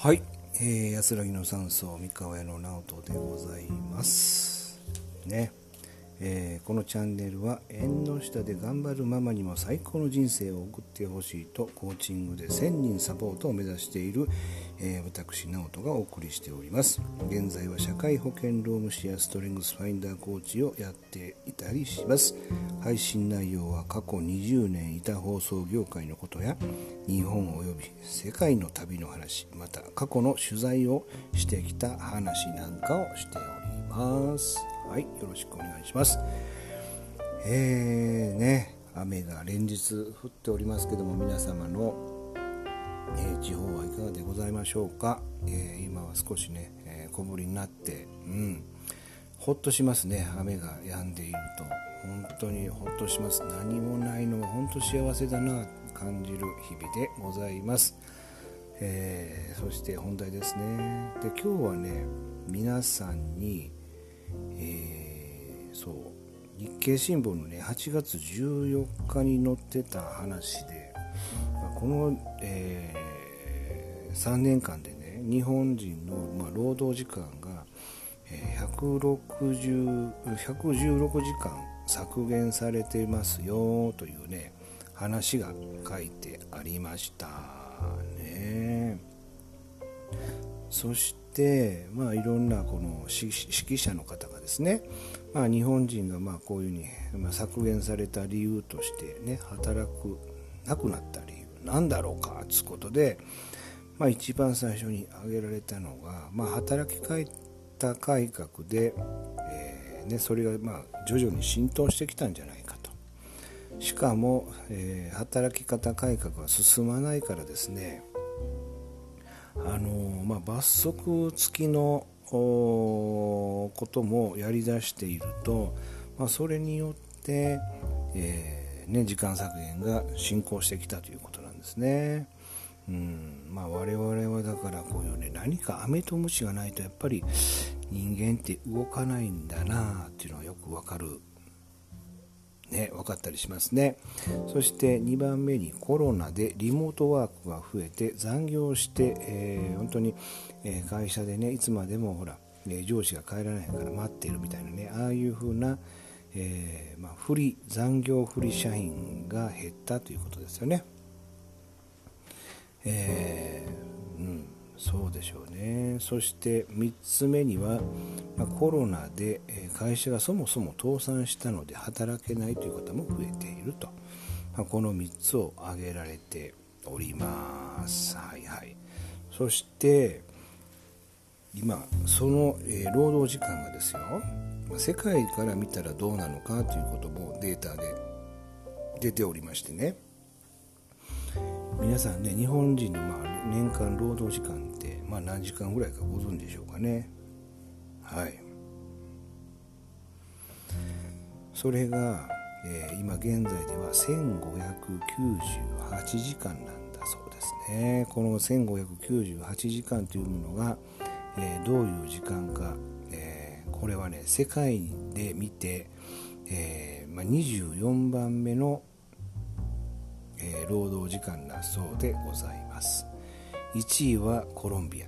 はい、えー、安らぎの山荘三河屋の直人でございます。ね。えー、このチャンネルは縁の下で頑張るママにも最高の人生を送ってほしいとコーチングで1000人サポートを目指している、えー、私直人がお送りしております。現在は社会保険労務士やストレングスファインダーコーチをやっていたりします。配信内容は過去20年いた放送業界のことや日本及び世界の旅の話また過去の取材をしてきた話なんかをしております。はい、よろしくお願いします。えー、ね、雨が連日降っておりますけども、皆様の、えー、地方はいかがでございましょうか。えー、今は少しね、え小降りになって、うん、ほっとしますね、雨が止んでいると。本当にほっとします。何もないのは本当幸せだな感じる日々でございます。えー、そして本題ですね。で今日はね皆さんにえ、そう。日経新聞のね8月14日に載ってた話で、この、えー、3年間でね日本人の、まあ、労働時間が、え、16016時間削減されてますよというね話が書いてありましたね。そして、まあ、いろんなこの指揮者の方がですね、まあ、日本人がまあこういうふうに、削減された理由としてね働くなくなった理由なんだろうかということで、まあ、一番最初に挙げられたのが、まあ、働き方改革で、えーね、それがまあ徐々に浸透してきたんじゃないかと。しかも、えー、働き方改革が進まないからですねあのまあ、罰則付きのこともやりだしていると、まあ、それによって、えー、ね、時間削減が進行してきたということなんですね。うんまあ、我々はだからこういうね何か飴とムチがないとやっぱり人間って動かないんだなっていうのはよくわかるね、分かったりしますね。そして2番目にコロナでリモートワークが増えて残業して、えー、本当に、え会社でねいつまでもほら、ね、上司が帰らないから待っているみたいなねああいう風な、えー、まあ、不利残業不利社員が減ったということですよね。えー、そうでしょうね。そして3つ目には、まあ、コロナで会社がそもそも倒産したので働けないという方も増えていると、まあ、この3つを挙げられております。はいはい。そして今その、えー、労働時間がですよ。世界から見たらどうなのかということもデータで出ておりましてね。皆さんね日本人のまあ年間労働時間、まあ、何時間ぐらいかご存知でしょうかね。はい。それが、えー、今現在では1598時間なんだそうですね。この1598時間というものが、えー、どういう時間か、えー、これはね世界で見て、えまあ、24番目のえー、労働時間だそうでございます。1位はコロンビア。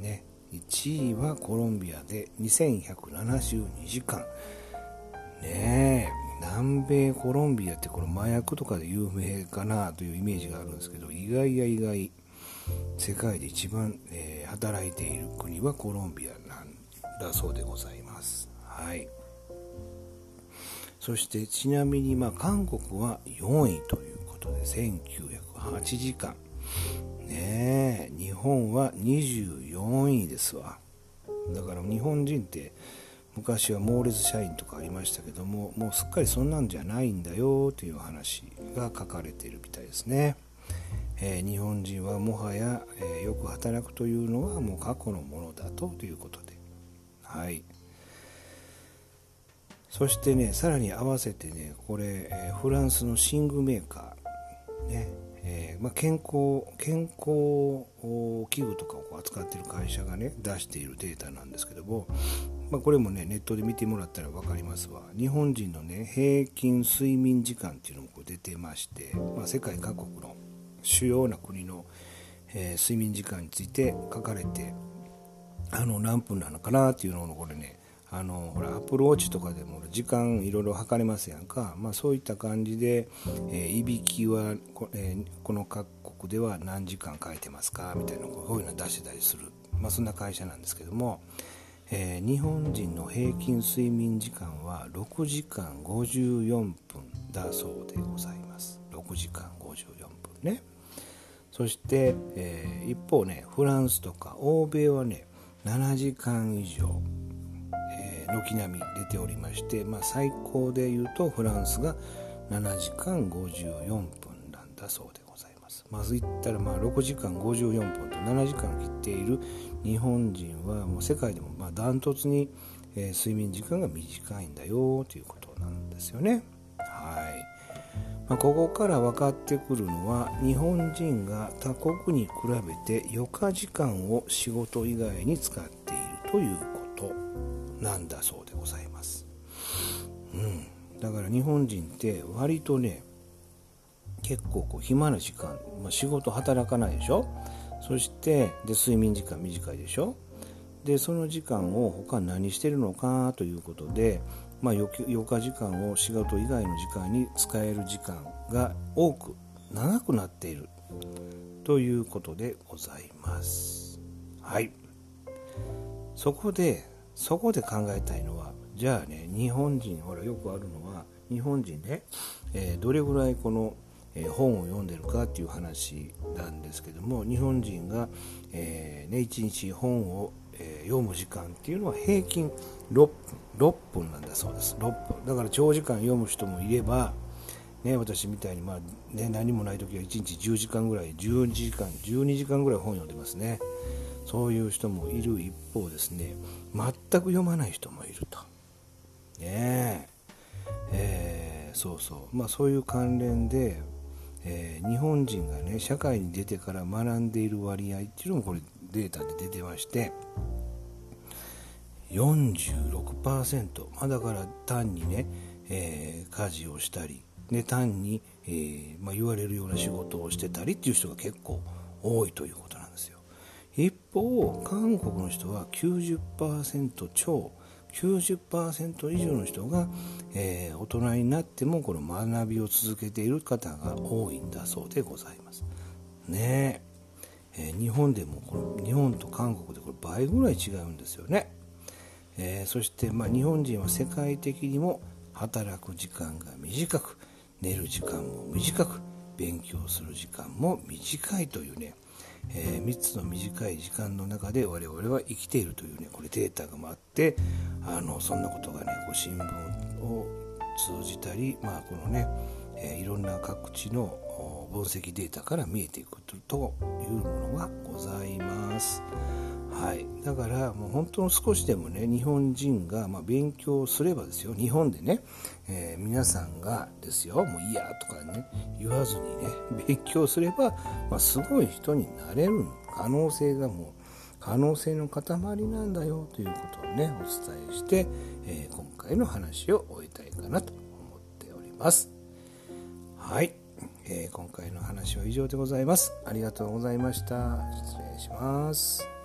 ね。1位はコロンビアで2172時間ねえ。南米コロンビアってこの麻薬とかで有名かなというイメージがあるんですけど意外や意外。世界で一番、えー、働いている国はコロンビアなんだそうでございます。はい。そしてちなみにまあ韓国は4位ということで1908時間。ねえ日本は24位ですわ。だから日本人って昔は猛烈社員とかありましたけどももうすっかりそんなんじゃないんだよという話が書かれているみたいですね、えー、日本人はもはや、えー、よく働くというのはもう過去のものだとということで。はい。そしてねさらに合わせてねこれ、えー、フランスの寝具メーカー。ね。えー、まあ、健康健康器具とかを扱っている会社がね出しているデータなんですけども、まあ、これもねネットで見てもらったら分かりますわ。日本人のね平均睡眠時間っていうのもこう出てまして、まあ、世界各国の主要な国の、えー、睡眠時間について書かれてあの何分なのかなっていうのをこれねあのほらアップルウォッチとかでも時間いろいろ測れますやんか、まあ、そういった感じで、えー、いびきはこ,、えー、この各国では何時間書いてますか？みたいなこういうの出してたりする、まあ、そんな会社なんですけども、えー、日本人の平均睡眠時間は6時間54分だそうでございます。6時間54分ね。そして、えー、一方ねフランスとか欧米はね7時間以上。軒並み出ておりまして、まあ、最高でいうとフランスが7時間54分なんだそうでございます。まず言ったらまあ6時間54分と7時間切っている日本人はもう世界でもまあダントツに、え、睡眠時間が短いんだよということなんですよね。はい。まあ、ここから分かってくるのは日本人が他国に比べて余暇時間を仕事以外に使っているというなんだそうでございます。うん、だから日本人って割とね結構こう暇な時間、まあ、仕事働かないでしょ？そしてで睡眠時間短いでしょ？でその時間を他何してるのかということで、まあ、余暇時間を仕事以外の時間に使える時間が多く長くなっている。ということでございます。はい。そこでそこで考えたいのはじゃあね日本人ほらよくあるのは日本人ね、えー、どれぐらいこの、えー、本を読んでるかっていう話なんですけども日本人が、えー、ね、1日本を、え読む時間っていうのは平均6分 ,6 分なんだそうです。6分。だから長時間読む人もいればね、私みたいに、まあね、何もない時は1日10時間ぐらい10時間12時間ぐらい本読んでますね。そういう人もいる一方ですね。全く読まない人もいると。ねえ。ー、そうそう。まあそういう関連で、えー、日本人がね社会に出てから学んでいる割合っていうのもこれデータで出てまして46%、まあ、だから単にね、えー、家事をしたり、ね、単に、えーまあ、言われるような仕事をしてたりっていう人が結構多いということ一方韓国の人は90%超90%以上の人が、えー、大人になってもこの学びを続けている方が多いんだそうでございます。ね。えー、日本でもこの日本と韓国でこれ倍ぐらい違うんですよね、えー、そして、まあ、日本人は世界的にも働く時間が短く寝る時間も短く勉強する時間も短いというねえー、3つの短い時間の中で我々は生きているというねこれデータがあってあのそんなことがねこう新聞を通じたり、まあ、このね、えー、いろんな各地の分析データから見えていくというものがございます。はい、だからもう本当の少しでもね日本人がま勉強すればですよ。日本でね、えー、皆さんがですよ。もういやとかね言わずにね勉強すれば、まあ、すごい人になれる可能性がもう可能性の塊なんだよということをねお伝えして、えー、今回の話を終えたいかなと思っております。はい、えー、今回の話は以上でございます。ありがとうございました。失礼します。